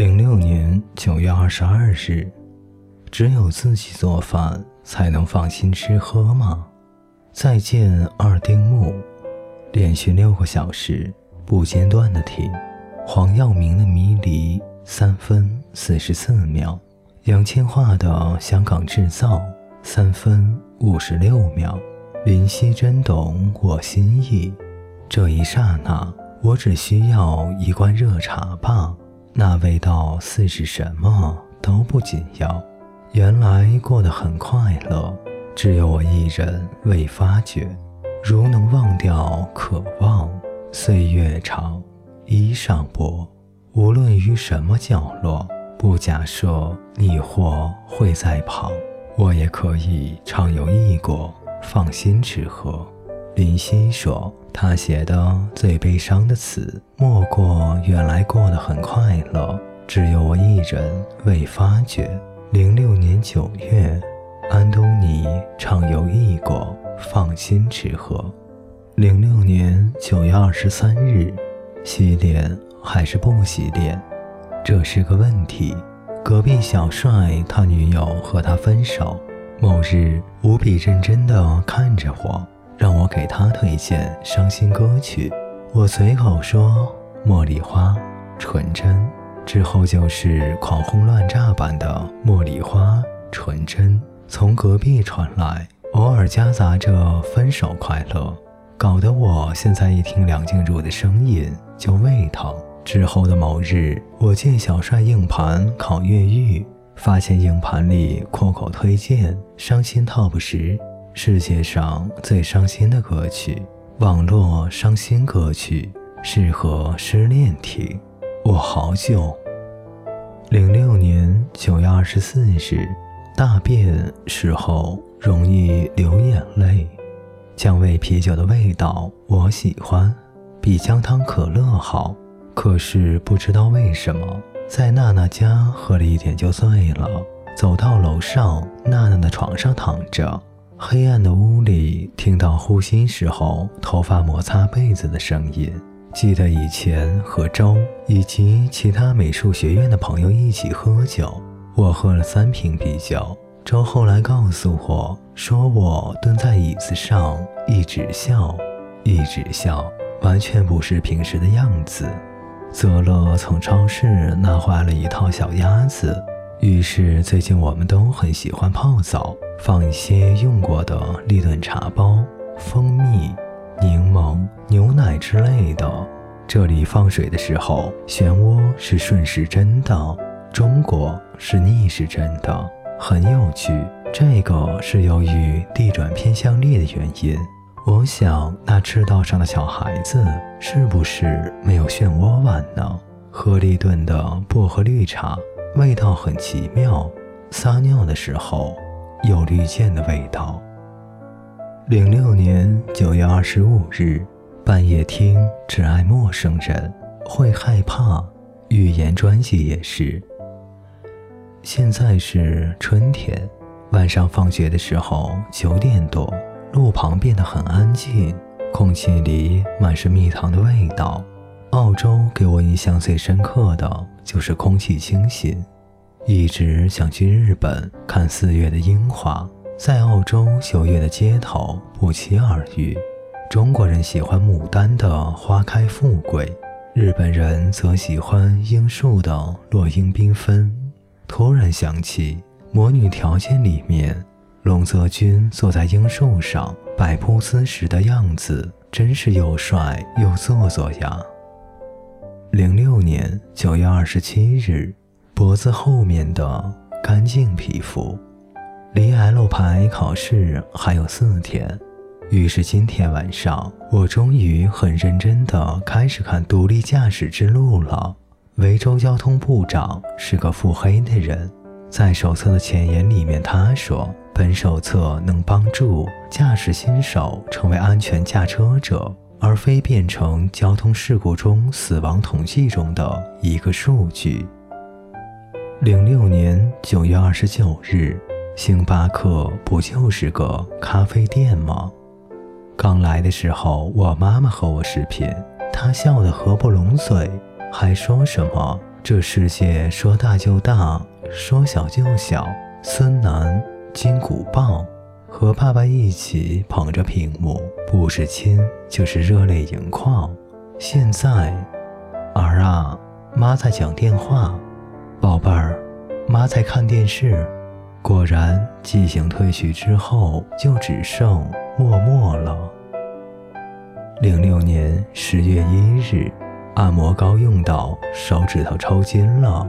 零六年九月二十二日，只有自己做饭才能放心吃喝吗？再见二丁目，连续六个小时不间断的听黄耀明的《迷离》，三分四十四秒；杨千嬅的《香港制造》，三分五十六秒。林夕真懂我心意，这一刹那，我只需要一罐热茶吧。那味道似是什么都不紧要，原来过得很快乐，只有我一人未发觉。如能忘掉渴望，岁月长，衣裳薄。无论于什么角落，不假设你或会在旁，我也可以畅游异国，放心吃喝。林夕说。他写的最悲伤的词，莫过原来过得很快乐，只有我一人未发觉。零六年九月，安东尼畅游异国，放心吃喝。零六年九月二十三日，洗脸还是不洗脸，这是个问题。隔壁小帅他女友和他分手，某日无比认真地看着我。让我给他推荐伤心歌曲，我随口说《茉莉花》，纯真。之后就是狂轰乱炸版的《茉莉花》，纯真。从隔壁传来，偶尔夹杂着分手快乐，搞得我现在一听梁静茹的声音就胃疼。之后的某日，我借小帅硬盘拷越狱，发现硬盘里阔口推荐伤心 TOP 十。世界上最伤心的歌曲，网络伤心歌曲，适合失恋听。我好久。零六年九月二十四日，大便时候容易流眼泪。姜味啤酒的味道我喜欢，比姜汤可乐好。可是不知道为什么，在娜娜家喝了一点就醉了。走到楼上，娜娜的床上躺着。黑暗的屋里，听到呼吸时候头发摩擦被子的声音。记得以前和周以及其他美术学院的朋友一起喝酒，我喝了三瓶啤酒。周后来告诉我，说我蹲在椅子上一直笑，一直笑，完全不是平时的样子。泽乐从超市拿回来了一套小鸭子。于是最近我们都很喜欢泡澡，放一些用过的立顿茶包、蜂蜜、柠檬、牛奶之类的。这里放水的时候，漩涡是顺时针的，中国是逆时针的，很有趣。这个是由于地转偏向力的原因。我想那赤道上的小孩子是不是没有漩涡碗呢？喝立顿的薄荷绿茶。味道很奇妙，撒尿的时候有绿箭的味道。零六年九月二十五日，半夜听《只爱陌生人》会害怕，预言专辑也是。现在是春天，晚上放学的时候九点多，路旁变得很安静，空气里满是蜜糖的味道。澳洲给我印象最深刻的就是空气清新，一直想去日本看四月的樱花，在澳洲九月的街头不期而遇。中国人喜欢牡丹的花开富贵，日本人则喜欢樱树的落英缤纷。突然想起《魔女条件》里面，龙泽君坐在樱树上摆扑姿时的样子，真是又帅又做作呀。零六年九月二十七日，脖子后面的干净皮肤，离 L 牌考试还有四天，于是今天晚上我终于很认真的开始看《独立驾驶之路》了。维州交通部长是个腹黑的人，在手册的前言里面他说，本手册能帮助驾驶新手成为安全驾车者。而非变成交通事故中死亡统计中的一个数据。零六年九月二十九日，星巴克不就是个咖啡店吗？刚来的时候，我妈妈和我视频，她笑得合不拢嘴，还说什么这世界说大就大，说小就小。孙楠、金鼓棒和爸爸一起捧着屏幕，不是亲就是热泪盈眶。现在，儿啊，妈在讲电话，宝贝儿，妈在看电视。果然，记性褪去之后，就只剩默默了。零六年十月一日，按摩膏用到，手指头抽筋了。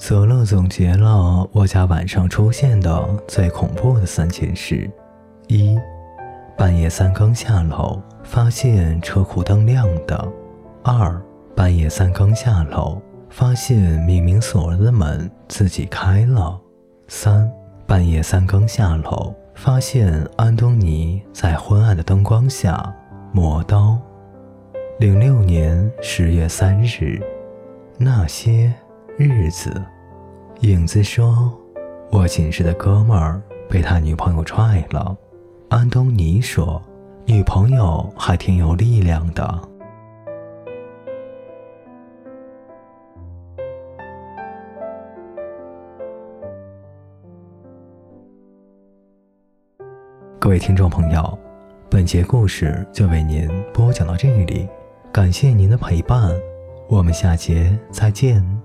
泽勒总结了我家晚上出现的最恐怖的三件事：一、半夜三更下楼，发现车库灯亮的；二、半夜三更下楼，发现明明锁了的门自己开了；三、半夜三更下楼，发现安东尼在昏暗的灯光下磨刀。零六年十月三日，那些。日子，影子说：“我寝室的哥们儿被他女朋友踹了。”安东尼说：“女朋友还挺有力量的。”各位听众朋友，本节故事就为您播讲到这里，感谢您的陪伴，我们下节再见。